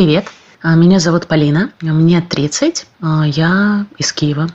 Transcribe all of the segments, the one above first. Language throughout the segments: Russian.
Привет. А, меня зовут Полина. Мне 30. А, я из Киева.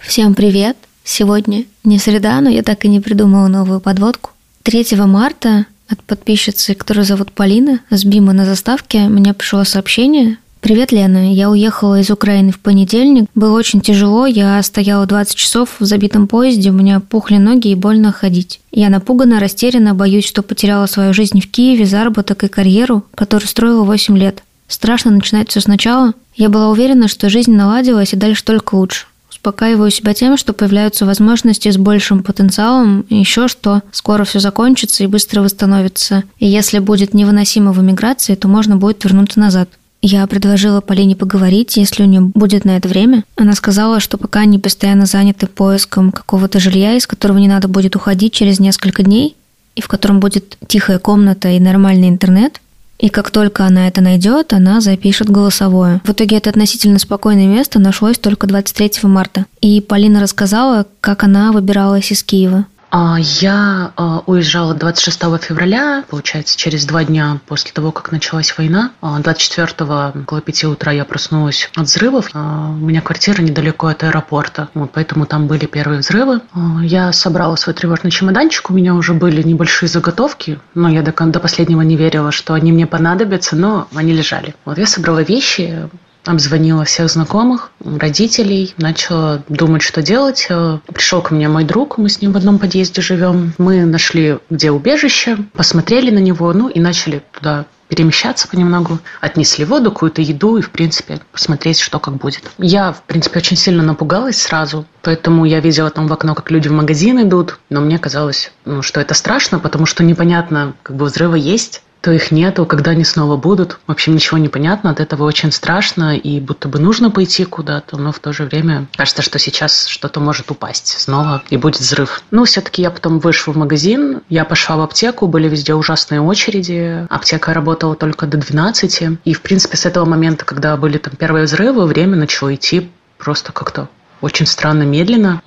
Всем привет! Сегодня не среда, но я так и не придумала новую подводку. 3 марта от подписчицы, которую зовут Полина, с Бима на заставке, мне пришло сообщение. Привет, Лена. Я уехала из Украины в понедельник. Было очень тяжело. Я стояла 20 часов в забитом поезде. У меня пухли ноги и больно ходить. Я напугана, растеряна, боюсь, что потеряла свою жизнь в Киеве, заработок и карьеру, которую строила 8 лет. Страшно начинать все сначала. Я была уверена, что жизнь наладилась и дальше только лучше. Успокаиваю себя тем, что появляются возможности с большим потенциалом, еще что скоро все закончится и быстро восстановится. И если будет невыносимо в эмиграции, то можно будет вернуться назад. Я предложила Полине поговорить, если у нее будет на это время. Она сказала, что пока они постоянно заняты поиском какого-то жилья, из которого не надо будет уходить через несколько дней, и в котором будет тихая комната и нормальный интернет, и как только она это найдет, она запишет голосовое. В итоге это относительно спокойное место нашлось только 23 марта. И Полина рассказала, как она выбиралась из Киева. А, я а, уезжала 26 февраля, получается, через два дня после того, как началась война. 24-го а, около 5 утра я проснулась от взрывов. У меня квартира недалеко от аэропорта, вот, поэтому там были первые взрывы. Я собрала свой тревожный чемоданчик, у меня уже были небольшие заготовки, но я до, до последнего не верила, что они мне понадобятся, но они лежали. Вот я собрала вещи, обзвонила всех знакомых, родителей, начала думать, что делать. Э, Пришел ко мне мой друг, мы с ним в одном подъезде живем. Мы нашли, где убежище, посмотрели на него, ну и начали туда перемещаться понемногу. Отнесли воду, какую-то еду и, в принципе, посмотреть, что как будет. Я, в принципе, очень сильно напугалась сразу, поэтому я видела там в окно, как люди в магазин идут, но мне казалось, ну, что это страшно, потому что непонятно, как бы взрывы есть, то их нету, когда они снова будут. В общем, ничего не понятно, от этого очень страшно, и будто бы нужно пойти куда-то, но в то же время кажется, что сейчас что-то может упасть снова, и будет взрыв. Ну, все-таки я потом вышла в магазин, я пошла в аптеку, были везде ужасные очереди, аптека работала только до 12, и, в принципе, с этого момента, когда были там первые взрывы, время начало идти просто как-то очень странно медленно.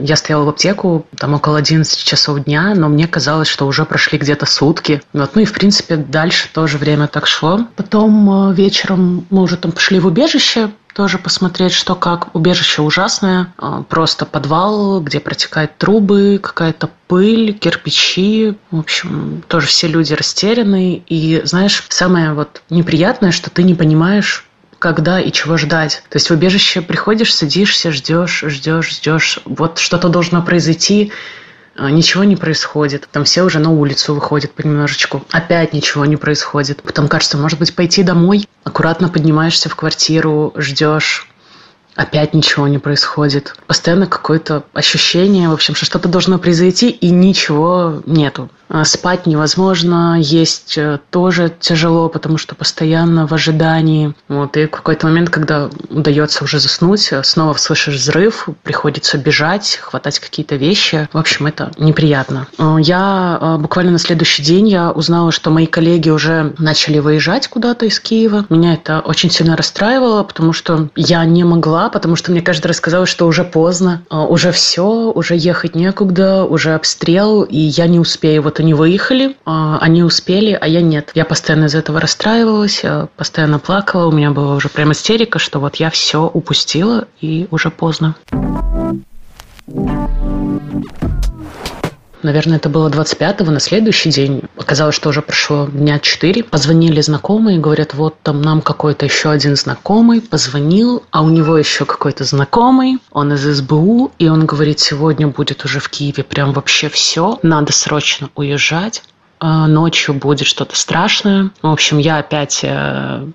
Я стояла в аптеку там около 11 часов дня, но мне казалось, что уже прошли где-то сутки. Вот. Ну и, в принципе, дальше тоже время так шло. Потом э, вечером мы уже там пошли в убежище, тоже посмотреть, что как. Убежище ужасное. Э, просто подвал, где протекают трубы, какая-то пыль, кирпичи. В общем, тоже все люди растеряны. И, знаешь, самое вот неприятное, что ты не понимаешь, когда и чего ждать. То есть в убежище приходишь, садишься, ждешь, ждешь, ждешь. Вот что-то должно произойти, а, ничего не происходит. Там все уже на улицу выходят понемножечку. Опять ничего не происходит. Потом кажется, может быть, пойти домой. Аккуратно поднимаешься в квартиру, ждешь. Опять ничего не происходит. Постоянно какое-то ощущение, в общем, что что-то должно произойти, и ничего нету. А, спать невозможно, есть э, тоже тяжело, потому что постоянно в ожидании. Вот, и в какой-то момент, когда удается уже заснуть, э, снова слышишь взрыв, приходится бежать, хватать какие-то вещи. В общем, это неприятно. Э, я буквально на следующий день я узнала, что мои коллеги уже начали выезжать куда-то из Киева. Меня это очень сильно расстраивало, потому что я не могла, потому что мне каждый раз казалось, что уже поздно, уже все, уже ехать некуда, уже обстрел, и я не успею. Вот они выехали, а, они успели, а я нет. Я постоянно из этого расстраивалась, постоянно плакала, у меня была уже прям истерика, что вот я все упустила и уже поздно. Наверное, это было 25-го, на следующий день. Оказалось, что уже прошло дня 4. Позвонили знакомые, говорят, вот там нам какой-то еще один знакомый позвонил, а у него еще какой-то знакомый, он из СБУ, и он говорит, сегодня будет уже в Киеве прям вообще все, надо срочно уезжать а, ночью будет что-то страшное. В общем, я опять э,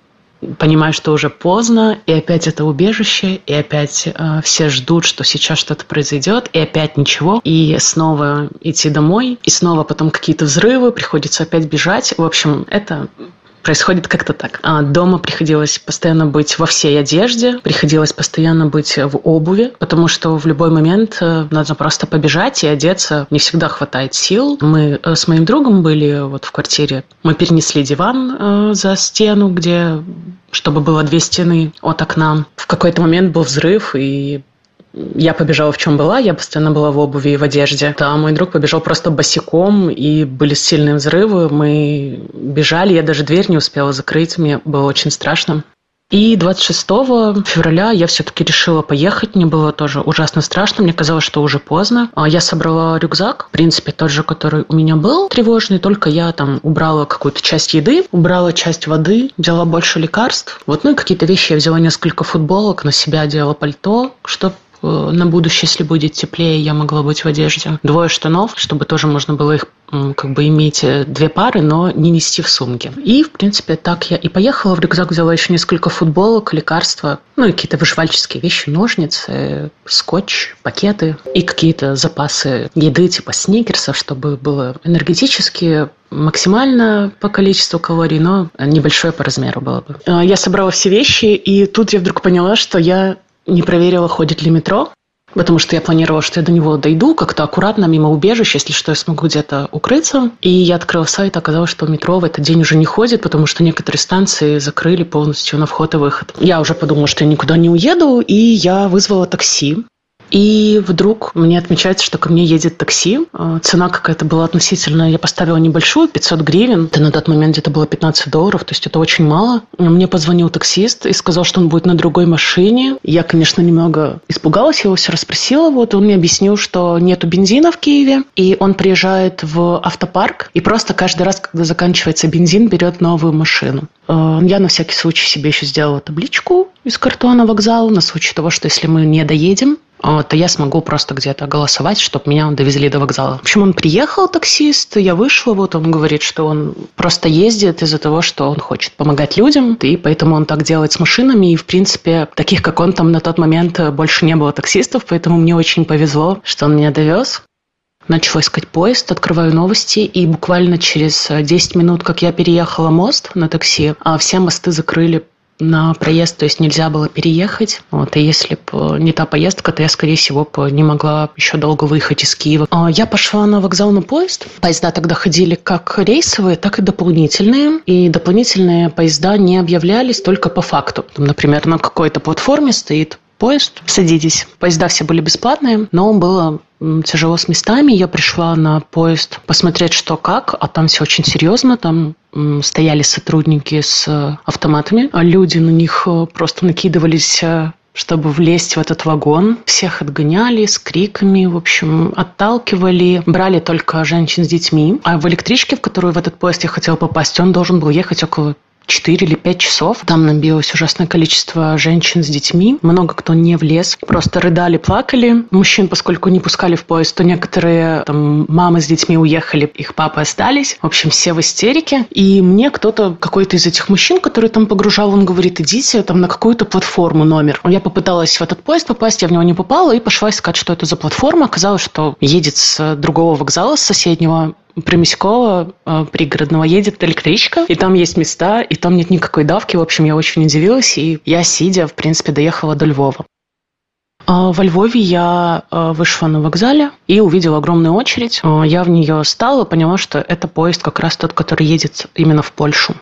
понимаю, что уже поздно, и опять это убежище, и опять э, все ждут, что сейчас что-то произойдет, и опять ничего, и снова идти домой, и снова потом какие-то взрывы, приходится опять бежать. В общем, это происходит как-то так. А дома приходилось постоянно быть во всей одежде, приходилось постоянно быть в обуви, потому что в любой момент э, надо просто побежать и одеться. Не всегда хватает сил. Мы э, с моим другом были вот в квартире. Мы перенесли диван э, за стену, где чтобы было две стены от окна. В какой-то момент был взрыв, и я побежала в чем была, я постоянно была в обуви и в одежде. А мой друг побежал просто босиком, и были сильные взрывы. Мы бежали, я даже дверь не успела закрыть, мне было очень страшно. И 26 февраля я все-таки решила поехать. Мне было тоже ужасно страшно. Мне казалось, что уже поздно. А я собрала рюкзак, в принципе, тот же, который у меня был, тревожный, только я там убрала какую-то часть еды, убрала часть воды, взяла больше лекарств. Вот, ну и какие-то вещи я взяла несколько футболок, на себя одела пальто, чтобы на будущее, если будет теплее, я могла быть в одежде. Двое штанов, чтобы тоже можно было их как бы иметь э, две пары, но не нести в сумке. И, в принципе, так я и поехала. В рюкзак взяла еще несколько футболок, лекарства, ну и какие-то выживальческие вещи, ножницы, скотч, пакеты и какие-то запасы еды типа сникерсов, чтобы было энергетически максимально по количеству калорий, но небольшое по размеру было бы. Э, я собрала все вещи, и тут я вдруг поняла, что я не проверила, ходит ли метро, потому что я планировала, что я до него дойду как-то аккуратно мимо убежища, если что, я смогу где-то укрыться. И я открыла сайт, оказалось, что метро в этот день уже не ходит, потому что некоторые станции закрыли полностью на вход и выход. Я уже подумала, что я никуда не уеду, и я вызвала такси. И вдруг мне отмечается, что ко мне едет такси. А, цена какая-то была относительно... Я поставила небольшую, 500 гривен. Это на тот момент где-то было 15 долларов, то есть это очень мало. Мне позвонил таксист и сказал, что он будет на другой машине. Я, конечно, немного испугалась, я его все расспросила. Вот он мне объяснил, что нету бензина в Киеве, и он приезжает в автопарк, и просто каждый раз, когда заканчивается бензин, берет новую машину. А, я на всякий случай себе еще сделала табличку из картона вокзала на случай того, что если мы не доедем, то я смогу просто где-то голосовать, чтобы меня довезли до вокзала. В общем, он приехал, таксист, я вышла, вот он говорит, что он просто ездит из-за того, что он хочет помогать людям, и поэтому он так делает с машинами, и, в принципе, таких, как он, там на тот момент больше не было таксистов, поэтому мне очень повезло, что он меня довез. Начала искать поезд, открываю новости, и буквально через 10 минут, как я переехала мост на такси, а все мосты закрыли на проезд, то есть нельзя было переехать. Вот, и если бы не та поездка, то я, скорее всего, не могла еще долго выехать из Киева. А я пошла на вокзал на поезд. Поезда тогда ходили как рейсовые, так и дополнительные. И дополнительные поезда не объявлялись только по факту. Там, например, на какой-то платформе стоит поезд, садитесь. Поезда все были бесплатные, но было тяжело с местами. Я пришла на поезд посмотреть, что как, а там все очень серьезно. Там стояли сотрудники с автоматами, а люди на них э, просто накидывались э, чтобы влезть в этот вагон. Всех отгоняли с криками, в общем, отталкивали. Брали только женщин с детьми. А в электричке, в которую в этот поезд я хотела попасть, он должен был ехать около 4 или 5 часов. Там набилось ужасное количество женщин с детьми. Много кто не влез. Просто рыдали, плакали. Мужчин, поскольку не пускали в поезд, то некоторые там, мамы с детьми уехали, их папы остались. В общем, все в истерике. И мне кто-то, какой-то из этих мужчин, который там погружал, он говорит, идите там на какую-то платформу номер. Я попыталась в этот поезд попасть, я в него не попала и пошла искать, что это за платформа. Оказалось, что едет с другого вокзала, с соседнего Примеськова э, пригородного едет электричка, и там есть места, и там нет никакой давки. В общем, я очень удивилась, и я, сидя, в принципе, доехала до Львова. А во Львове я э, вышла на вокзале и увидела огромную очередь. Я в нее стала, поняла, что это поезд как раз тот, который едет именно в Польшу.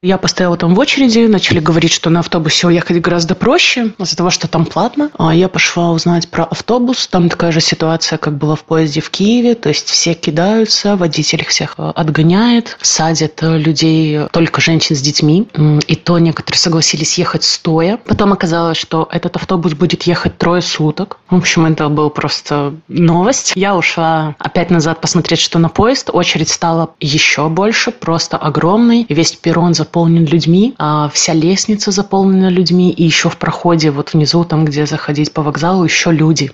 Я постояла там в очереди, начали говорить, что на автобусе уехать гораздо проще, из-за того, что там платно. А я пошла узнать про автобус. Там такая же ситуация, как была в поезде в Киеве. То есть все кидаются, водитель всех э, отгоняет, садят э, людей, только женщин с детьми. И то некоторые согласились ехать стоя. Потом оказалось, что этот автобус будет ехать трое суток. В общем, это был просто новость. Я ушла опять назад посмотреть, что на поезд. Очередь стала еще больше, просто огромной. Весь перрон за заполнен людьми, а вся лестница заполнена людьми, и еще в проходе вот внизу, там, где заходить по вокзалу, еще люди.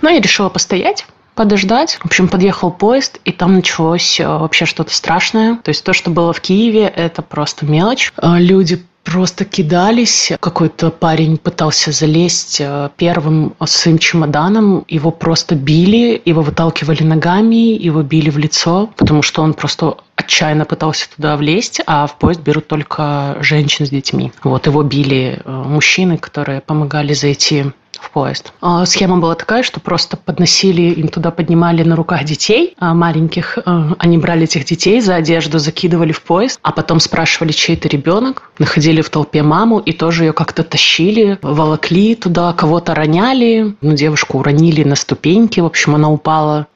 Но я решила постоять, подождать. В общем, подъехал поезд, и там началось э, вообще что-то страшное. То есть то, что было в Киеве, это просто мелочь. Э, люди просто кидались. Какой-то парень пытался залезть э, первым своим чемоданом. Его просто били, его выталкивали ногами, его били в лицо, потому что он просто отчаянно пытался туда влезть, а в поезд берут только женщин с детьми. Вот его били э, мужчины, которые помогали зайти в поезд. А схема была такая, что просто подносили, им туда поднимали на руках детей а, маленьких. А, они брали этих детей за одежду, закидывали в поезд, а потом спрашивали, чей это ребенок, находили в толпе маму и тоже ее как-то тащили, волокли туда, кого-то роняли, ну, девушку уронили на ступеньки, в общем, она упала.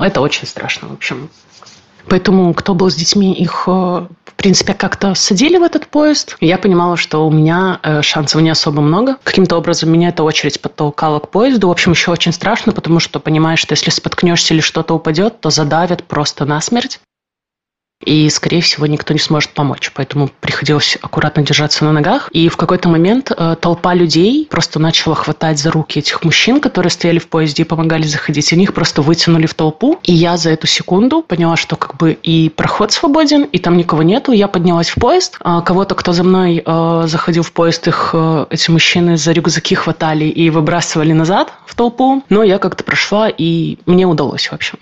Это очень страшно, в общем. Поэтому кто был с детьми, их, э, в принципе, как-то садили в этот поезд. Я понимала, что у меня э, шансов не особо много. Каким-то образом меня эта очередь подтолкала к поезду. В общем, еще очень страшно, потому что понимаешь, что если споткнешься или что-то упадет, то задавят просто насмерть и, скорее всего, никто не сможет помочь. Поэтому приходилось аккуратно держаться на ногах. И в какой-то момент э, толпа людей просто начала хватать за руки этих мужчин, которые стояли в поезде и помогали заходить. И них просто вытянули в толпу. И я за эту секунду поняла, что как бы и проход свободен, и там никого нету. Я поднялась в поезд. А кого-то, кто за мной э, заходил в поезд, их э, эти мужчины за рюкзаки хватали и выбрасывали назад в толпу. Но я как-то прошла, и мне удалось, в общем.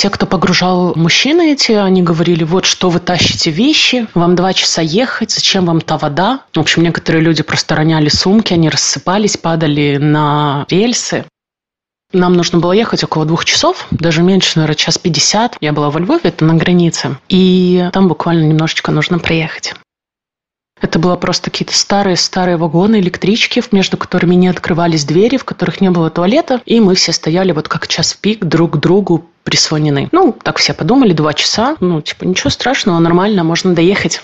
Те, кто погружал мужчины эти, они говорили, вот что вы тащите вещи, вам два часа ехать, зачем вам та вода? В общем, некоторые люди просто роняли сумки, они рассыпались, падали на рельсы. Нам нужно было ехать около двух часов, даже меньше, наверное, час пятьдесят. Я была во Львове, это на границе. И там буквально немножечко нужно проехать. Это было просто какие-то старые-старые вагоны, электрички, между которыми не открывались двери, в которых не было туалета. И мы все стояли вот как час пик друг к другу прислонены. Ну, так все подумали, два часа. Ну, типа, ничего страшного, нормально, можно доехать.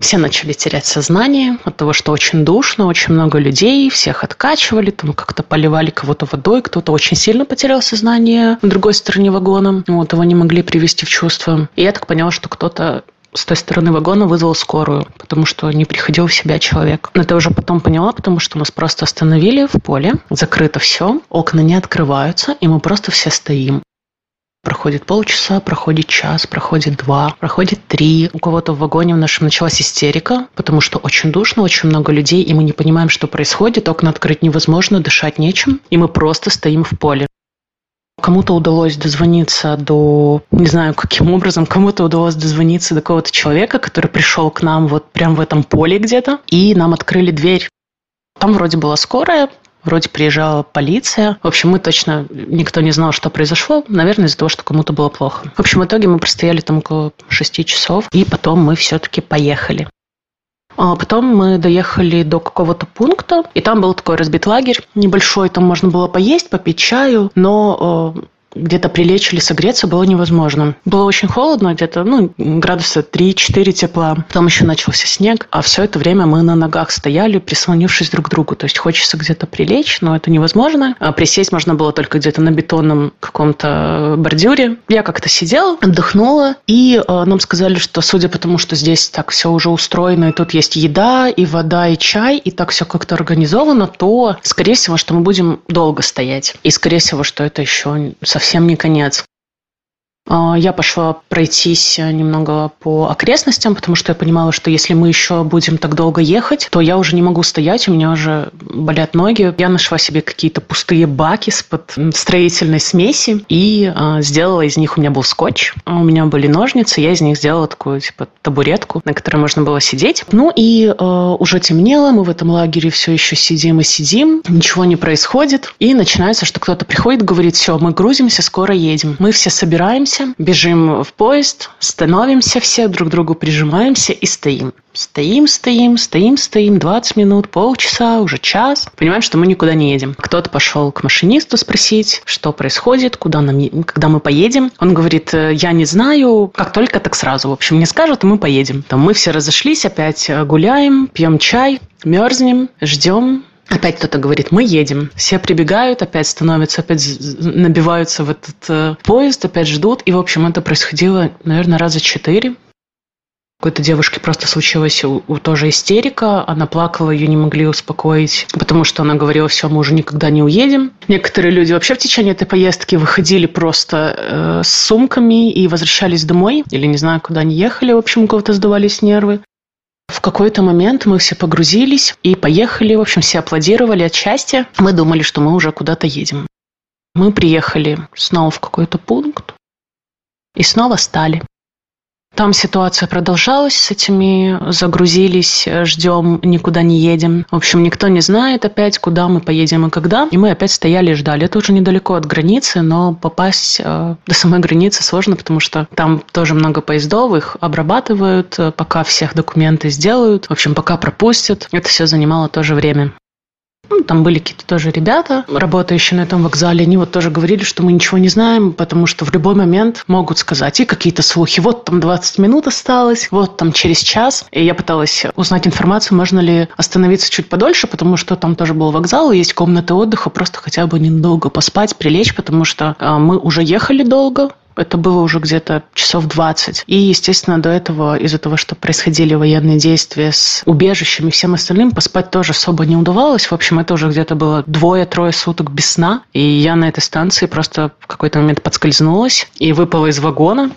Все начали терять сознание от того, что очень душно, очень много людей, всех откачивали, там как-то поливали кого-то водой, кто-то очень сильно потерял сознание на другой стороне вагона, вот его не могли привести в чувство. И я так поняла, что кто-то с той стороны вагона вызвал скорую, потому что не приходил в себя человек. Это уже потом поняла, потому что нас просто остановили в поле, закрыто все, окна не открываются, и мы просто все стоим. Проходит полчаса, проходит час, проходит два, проходит три. У кого-то в вагоне в нашем началась истерика, потому что очень душно, очень много людей, и мы не понимаем, что происходит. Окна открыть невозможно, дышать нечем, и мы просто стоим в поле. Кому-то удалось дозвониться до, не знаю, каким образом, кому-то удалось дозвониться до какого-то человека, который пришел к нам вот прямо в этом поле где-то, и нам открыли дверь. Там вроде была скорая, Вроде приезжала полиция. В общем, мы точно, никто не знал, что произошло. Наверное, из-за того, что кому-то было плохо. В общем, в итоге мы простояли там около шести часов, и потом мы все-таки поехали. А потом мы доехали до какого-то пункта, и там был такой разбит лагерь небольшой, там можно было поесть, попить чаю, но э, где-то прилечь или согреться было невозможно. Было очень холодно, где-то ну, градуса 3-4 тепла. Потом еще начался снег, а все это время мы на ногах стояли, прислонившись друг к другу. То есть хочется где-то прилечь, но это невозможно. А присесть можно было только где-то на бетонном каком-то бордюре. Я как-то сидела, отдохнула, и э, нам сказали, что судя по тому, что здесь так все уже устроено, и тут есть еда, и вода, и чай, и так все как-то организовано, то, скорее всего, что мы будем долго стоять. И, скорее всего, что это еще совсем совсем не конец. А, я пошла пройтись немного по окрестностям, потому что я понимала, что если мы еще будем так долго ехать, то я уже не могу стоять, у меня уже болят ноги. Я нашла себе какие-то пустые баки с-под строительной смеси и э, сделала из них, у меня был скотч, а у меня были ножницы, я из них сделала такую типа табуретку, на которой можно было сидеть. Ну и э, уже темнело, мы в этом лагере все еще сидим и сидим, ничего не происходит. И начинается, что кто-то приходит, говорит, все, мы грузимся, скоро едем. Мы все собираемся, садимся, бежим в поезд, становимся все, друг к другу прижимаемся и стоим. Стоим, стоим, стоим, стоим, 20 минут, полчаса, уже час. Понимаем, что мы никуда не едем. Кто-то пошел к машинисту спросить, что происходит, куда нам, когда мы поедем. Он говорит, «Э, я не знаю, как только, так сразу. В общем, мне скажут, и мы поедем. Там мы все разошлись, опять э, гуляем, пьем чай, мерзнем, ждем, Опять кто-то говорит, мы едем. Все прибегают, опять становятся, опять набиваются в этот э, поезд, опять ждут. И, в общем, это происходило, наверное, раза четыре. Какой-то девушке просто случилась у, у тоже истерика. Она плакала, ее не могли успокоить, потому что она говорила, все, мы уже никогда не уедем. Некоторые люди вообще в течение этой поездки выходили просто э, с сумками и возвращались домой. Или не знаю, куда они ехали. В общем, у кого-то сдавались нервы. В какой-то момент мы все погрузились и поехали. В общем, все аплодировали от счастья. Мы думали, что мы уже куда-то едем. Мы приехали снова в какой-то пункт и снова стали. Там ситуация продолжалась с этими, загрузились, ждем, никуда не едем. В общем, никто не знает опять, куда мы поедем и когда. И мы опять стояли и ждали. Это уже недалеко от границы, но попасть э, до самой границы сложно, потому что там тоже много поездов, их обрабатывают, э, пока всех документы сделают. В общем, пока пропустят. Это все занимало тоже время. Ну, там были какие-то тоже ребята, работающие на этом вокзале. Они вот тоже говорили, что мы ничего не знаем, потому что в любой момент могут сказать и какие-то слухи. Вот там 20 минут осталось, вот там через час. И я пыталась узнать информацию, можно ли остановиться чуть подольше, потому что там тоже был вокзал, и есть комнаты отдыха, просто хотя бы недолго поспать, прилечь, потому что э, мы уже ехали долго, это было уже где-то часов 20. И, естественно, до этого, из-за того, что происходили военные действия с убежищами и всем остальным, поспать тоже особо не удавалось. В общем, это уже где-то было двое-трое суток без сна. И я на этой станции просто в какой-то момент подскользнулась и выпала из вагона.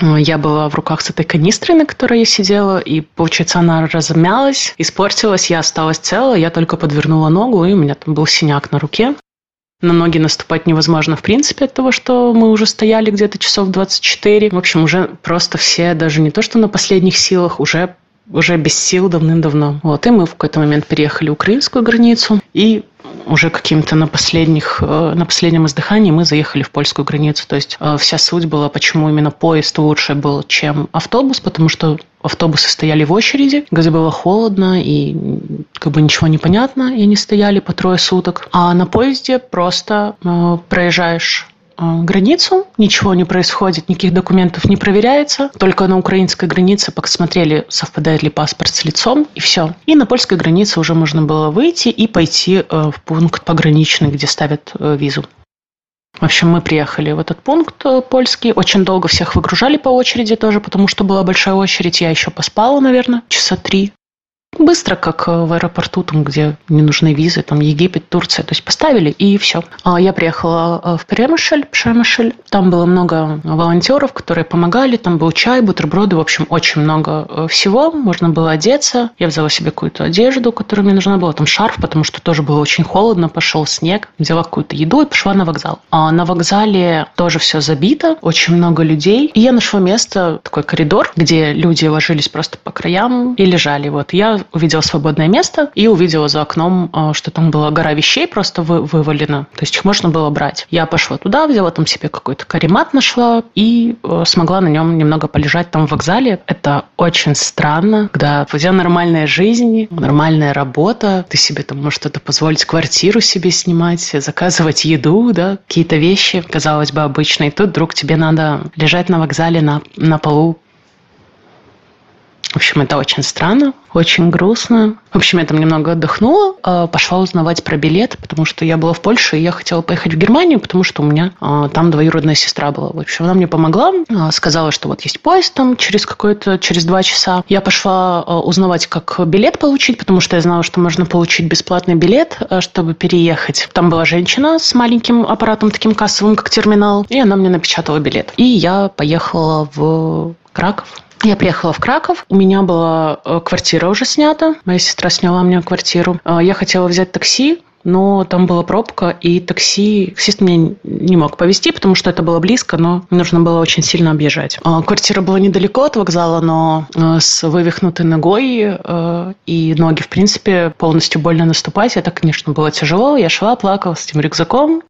Я была в руках с этой канистрой, на которой я сидела, и, получается, она размялась, испортилась, я осталась целая, я только подвернула ногу, и у меня там был синяк на руке на ноги наступать невозможно в принципе от того, что мы уже стояли где-то часов 24. В общем, уже просто все, даже не то, что на последних силах, уже уже без сил давным-давно. Вот, и мы в какой-то момент переехали украинскую границу, и уже каким-то на последних, э, на последнем издыхании мы заехали в польскую границу. То есть э, вся суть была, почему именно поезд лучше был, чем автобус, потому что автобусы стояли в очереди, где было холодно и как бы ничего не понятно, и они стояли по трое суток. А на поезде просто э, проезжаешь а, границу, ничего не происходит, никаких документов не проверяется, только на украинской границе посмотрели, совпадает ли паспорт с лицом, и все. И на польской границе уже можно было выйти и пойти э, в пункт пограничный, где ставят э, визу. В общем, мы приехали в этот пункт э, польский. Очень долго всех выгружали по очереди тоже, потому что была большая очередь. Я еще поспала, наверное, часа три. Быстро, как э, в аэропорту, там, где не нужны визы, там Египет, Турция. То есть поставили и все. А я приехала э, в Премышель, Пшемышель. Там было много волонтеров, которые помогали. Там был чай, бутерброды. В общем, очень много э, всего. Можно было одеться. Я взяла себе какую-то одежду, которая мне нужна была. Там шарф, потому что тоже было очень холодно. Пошел снег. Взяла какую-то еду и пошла на вокзал. А на вокзале тоже все забито. Очень много людей. И я нашла место, такой коридор, где люди ложились просто по краям и лежали. Вот я увидела свободное место и увидела за окном, а, что там была гора вещей просто вы, вывалена. То есть их можно было брать. Я пошла туда, взяла там себе какой-то каремат нашла и э, смогла на нем немного полежать там в вокзале. Это очень странно, когда у тебя нормальная жизнь, нормальная работа, ты себе там можешь что-то позволить квартиру себе снимать, заказывать еду, да, какие-то вещи, казалось бы, обычные. И тут вдруг тебе надо лежать на вокзале на, на полу в общем, это очень странно, очень грустно. В общем, я там немного отдохнула, а, пошла узнавать про билет, потому что я была в Польше, и я хотела поехать в Германию, потому что у меня а, там двоюродная сестра была. В общем, она мне помогла, а, сказала, что вот есть поезд там через какое-то, через два часа. Я пошла узнавать, как билет получить, потому что я знала, что можно получить бесплатный билет, чтобы переехать. Там была женщина с маленьким аппаратом, таким кассовым, как терминал, и она мне напечатала билет. И я поехала в Краков. Я приехала в Краков, у меня была э, квартира уже снята, моя сестра сняла мне квартиру. Э, я хотела взять такси, но там была пробка, и такси, таксист меня не мог повезти, потому что это было близко, но нужно было очень сильно объезжать. Э, квартира была недалеко от вокзала, но с вывихнутой ногой, и ноги, в принципе, полностью больно наступать. Это, конечно, было тяжело. Я шла, плакала с этим рюкзаком,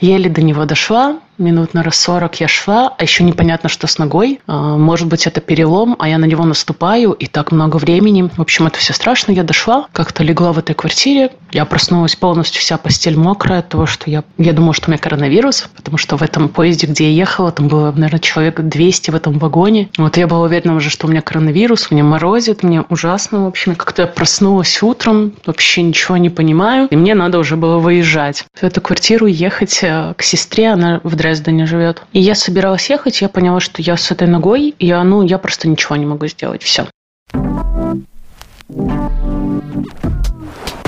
еле до него дошла, минут на раз 40 я шла, а еще непонятно, что с ногой. А, может быть, это перелом, а я на него наступаю, и так много времени. В общем, это все страшно. Я дошла, как-то легла в этой квартире. Я проснулась полностью, вся постель мокрая от того, что я... Я думала, что у меня коронавирус, потому что в этом поезде, где я ехала, там было, наверное, человек 200 в этом вагоне. Вот я была уверена уже, что у меня коронавирус, мне морозит, мне ужасно. В общем, как-то я проснулась утром, вообще ничего не понимаю, и мне надо уже было выезжать. В эту квартиру ехать э, к сестре, она в Дрездене живет. И я собиралась ехать, я поняла, что я с этой ногой, я, ну, я просто ничего не могу сделать. Все.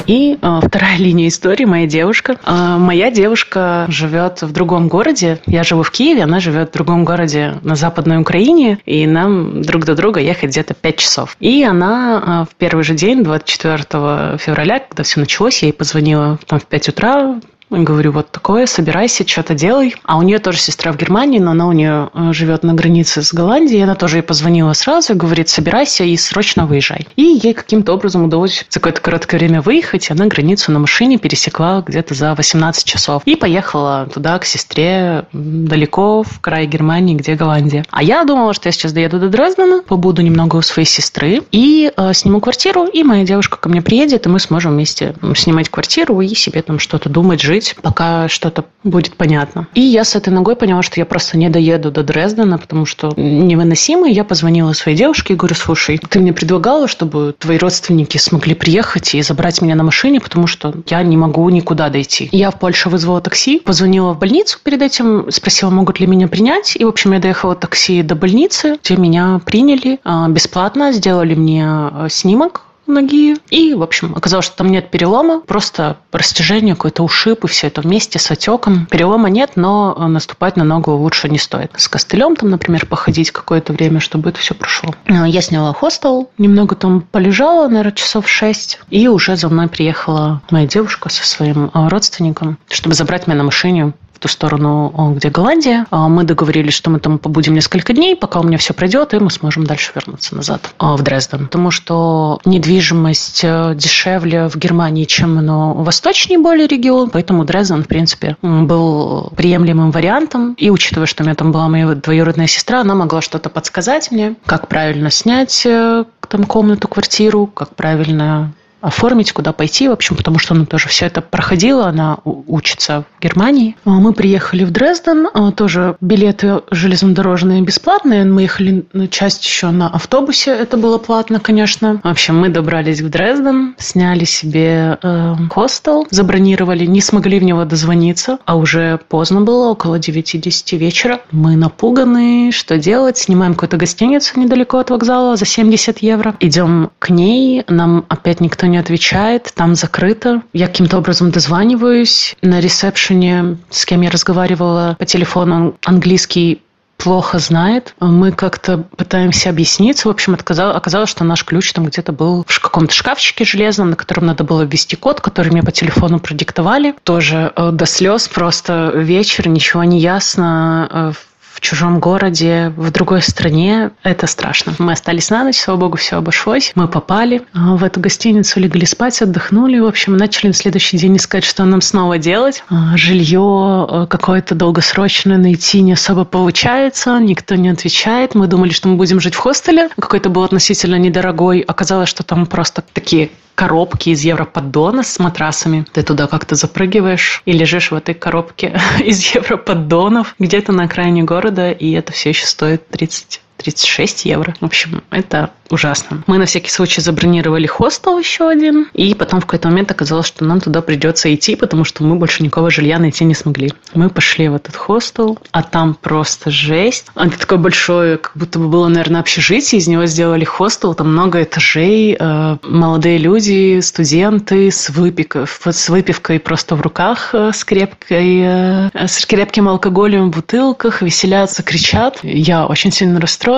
И э, вторая линия истории, моя девушка. Э, моя девушка живет в другом городе. Я живу в Киеве, она живет в другом городе на Западной Украине, и нам друг до друга ехать где-то 5 часов. И она э, в первый же день, 24 февраля, когда все началось, я ей позвонила там, в 5 утра, Говорю, вот такое, собирайся, что-то делай. А у нее тоже сестра в Германии, но она у нее э, живет на границе с Голландией. Она тоже ей позвонила сразу и говорит, собирайся и срочно выезжай. И ей каким-то образом удалось за какое-то короткое время выехать. И она границу на машине пересекла где-то за 18 часов. И поехала туда, к сестре, далеко, в край Германии, где Голландия. А я думала, что я сейчас доеду до Дрездена, побуду немного у своей сестры и э, сниму квартиру, и моя девушка ко мне приедет, и мы сможем вместе снимать квартиру и себе там что-то думать, жить жить, пока что-то будет понятно. И я с этой ногой поняла, что я просто не доеду до Дрездена, потому что невыносимо. Я позвонила своей девушке и говорю, слушай, ты мне предлагала, чтобы твои родственники смогли приехать и забрать меня на машине, потому что я не могу никуда дойти. Я в Польше вызвала такси, позвонила в больницу перед этим, спросила, могут ли меня принять. И, в общем, я доехала такси до больницы, где меня приняли а, бесплатно, сделали мне а, снимок ноги. И, в общем, оказалось, что там нет перелома, просто растяжение, какой-то ушиб, и все это вместе с отеком. Перелома нет, но наступать на ногу лучше не стоит. С костылем там, например, походить какое-то время, чтобы это все прошло. А, я сняла хостел, немного там полежала, наверное, часов шесть, и уже за мной приехала моя девушка со своим а, родственником, чтобы забрать меня на машине ту сторону, где Голландия. А мы договорились, что мы там побудем несколько дней, пока у меня все пройдет, и мы сможем дальше вернуться назад а, в Дрезден. Потому что недвижимость э, дешевле в Германии, чем но восточнее более регион, поэтому Дрезден, в принципе, был приемлемым вариантом. И учитывая, что у меня там была моя двоюродная сестра, она могла что-то подсказать мне, как правильно снять э, там комнату, квартиру, как правильно оформить, куда пойти, в общем, потому что она тоже все это проходила, она учится в Германии. А мы приехали в Дрезден, а, тоже билеты железнодорожные бесплатные, мы ехали на часть еще на автобусе, это было платно, конечно. В общем, мы добрались в Дрезден, сняли себе э, хостел, забронировали, не смогли в него дозвониться, а уже поздно было, около 9-10 вечера. Мы напуганы, что делать, снимаем какую-то гостиницу недалеко от вокзала за 70 евро, идем к ней, нам опять никто не отвечает, там закрыто. Я каким-то образом дозваниваюсь. На ресепшене, с кем я разговаривала по телефону, английский плохо знает. Мы как-то пытаемся объясниться. В общем, оказалось, что наш ключ там где-то был в каком-то шкафчике железном, на котором надо было ввести код, который мне по телефону продиктовали. Тоже э, до слез, просто вечер, ничего не ясно. Э, в чужом городе, в другой стране, это страшно. Мы остались на ночь, слава богу, все обошлось. Мы попали а, в эту гостиницу, легли спать, отдохнули. В общем, начали на следующий день искать, что нам снова делать. А, жилье а, какое-то долгосрочное найти не особо получается, никто не отвечает. Мы думали, что мы будем жить в хостеле. Какой-то был относительно недорогой. Оказалось, что там просто такие коробки из европоддона с матрасами. Ты туда как-то запрыгиваешь и лежишь в этой коробке из европоддонов где-то на окраине города, и это все еще стоит 30 36 евро. В общем, это ужасно. Мы на всякий случай забронировали хостел еще один, и потом в какой-то момент оказалось, что нам туда придется идти, потому что мы больше никого жилья найти не смогли. Мы пошли в этот хостел, а там просто жесть. Это такое большое, как будто бы было, наверное, общежитие, из него сделали хостел, там много этажей, э, молодые люди, студенты с, выпивкой, с выпивкой просто в руках, э, с крепкой, э, с крепким алкоголем в бутылках, веселятся, кричат. Я очень сильно расстроилась,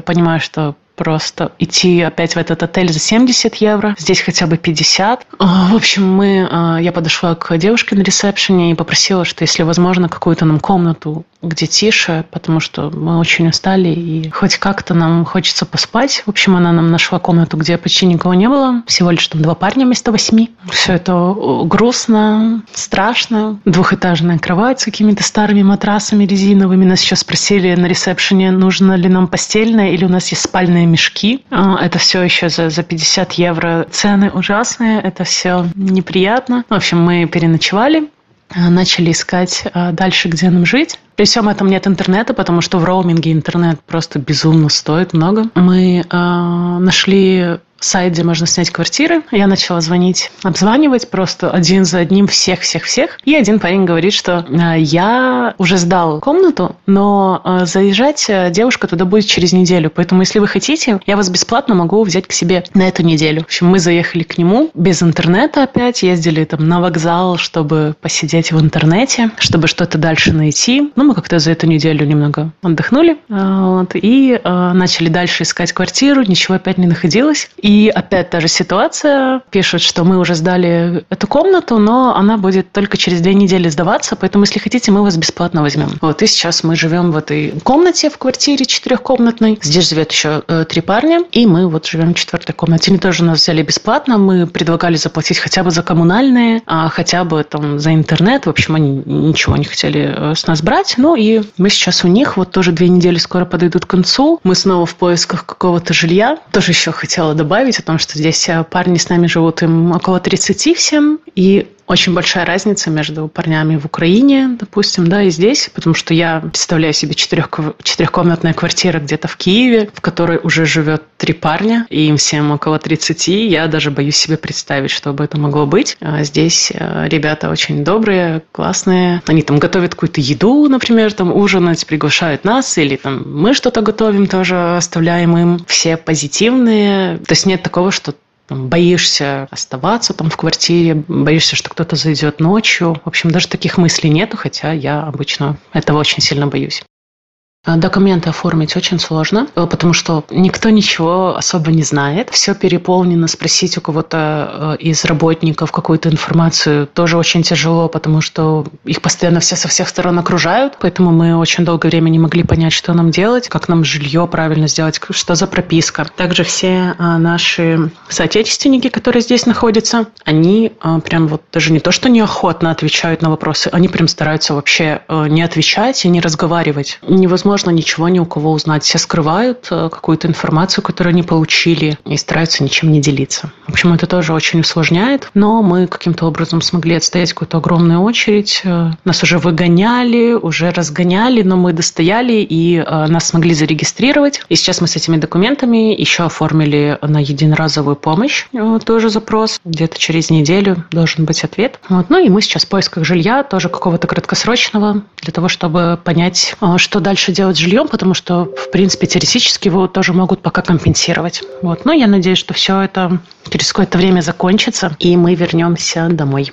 понимаю, что просто идти опять в этот отель за 70 евро, здесь хотя бы 50. А, в общем, мы, а, я подошла к девушке на ресепшене и попросила, что если возможно, какую-то нам комнату, где тише, потому что мы очень устали и хоть как-то нам хочется поспать. В общем, она нам нашла комнату, где почти никого не было, всего лишь там два парня вместо восьми. Все это грустно, страшно. Двухэтажная кровать с какими-то старыми матрасами резиновыми. Нас сейчас спросили на ресепшене, нужно ли нам постельное или у нас есть спальные мешки. А, это все еще за, за 50 евро. Цены ужасные, это все неприятно. В общем, мы переночевали, а, начали искать а, дальше, где нам жить. При всем этом нет интернета, потому что в роуминге интернет просто безумно стоит много. Мы э, нашли сайт, где можно снять квартиры. Я начала звонить, обзванивать просто один за одним всех-всех-всех. И один парень говорит, что э, я уже сдал комнату, но э, заезжать э, девушка туда будет через неделю. Поэтому, если вы хотите, я вас бесплатно могу взять к себе на эту неделю. В общем, мы заехали к нему без интернета опять, ездили там на вокзал, чтобы посидеть в интернете, чтобы что-то дальше найти. Ну, мы как-то за эту неделю немного отдохнули вот, и начали дальше искать квартиру, ничего опять не находилось. И опять та же ситуация. Пишут, что мы уже сдали эту комнату, но она будет только через две недели сдаваться, поэтому, если хотите, мы вас бесплатно возьмем. Вот, и сейчас мы живем в этой комнате, в квартире четырехкомнатной. Здесь живет еще э, три парня, и мы вот живем в четвертой комнате. Они тоже нас взяли бесплатно. Мы предлагали заплатить хотя бы за коммунальные, а хотя бы там за интернет. В общем, они ничего не хотели э, с нас брать. Ну и мы сейчас у них, вот тоже две недели скоро подойдут к концу. Мы снова в поисках какого-то жилья. Тоже еще хотела добавить добавить о том, что здесь э, парни с нами живут им около 30 всем, и очень большая разница между парнями в Украине, допустим, да, и здесь, потому что я представляю себе четырех, четырехкомнатная квартира где-то в Киеве, в которой уже живет три парня, и им всем около 30. Я даже боюсь себе представить, что бы это могло быть. А здесь э, ребята очень добрые, классные. Они там готовят какую-то еду, например, там ужинать, приглашают нас, или там мы что-то готовим тоже, оставляем им. Все позитивные. То есть нет такого, что там, боишься оставаться там в квартире, боишься, что кто-то зайдет ночью. В общем, даже таких мыслей нету, хотя я обычно этого очень сильно боюсь. А, документы оформить очень сложно, э, потому что никто ничего особо не знает. Все переполнено. Спросить у кого-то э, из работников какую-то информацию тоже очень тяжело, потому что их постоянно все со всех сторон окружают. Поэтому мы очень долгое время не могли понять, что нам делать, как нам жилье правильно сделать, что за прописка. Также все а, наши соотечественники, которые здесь находятся, они прям вот даже не то, что неохотно отвечают на вопросы, они прям стараются вообще э, не отвечать и не разговаривать. Невозможно невозможно ничего ни у кого узнать. Все скрывают э, какую-то информацию, которую они получили, и стараются ничем не делиться. В общем, это тоже очень усложняет. Но мы каким-то образом смогли отстоять какую-то огромную очередь. Э, нас уже выгоняли, уже разгоняли, но мы достояли, и э, нас смогли зарегистрировать. И сейчас мы с этими документами еще оформили на единоразовую помощь тоже запрос. Где-то через неделю должен быть ответ. Вот. Ну и мы сейчас в поисках жилья, тоже какого-то краткосрочного, для того, чтобы понять, что дальше делать делать жильем, потому что, в принципе, теоретически его тоже могут пока компенсировать. Вот. Но я надеюсь, что все это через какое-то время закончится, и мы вернемся домой.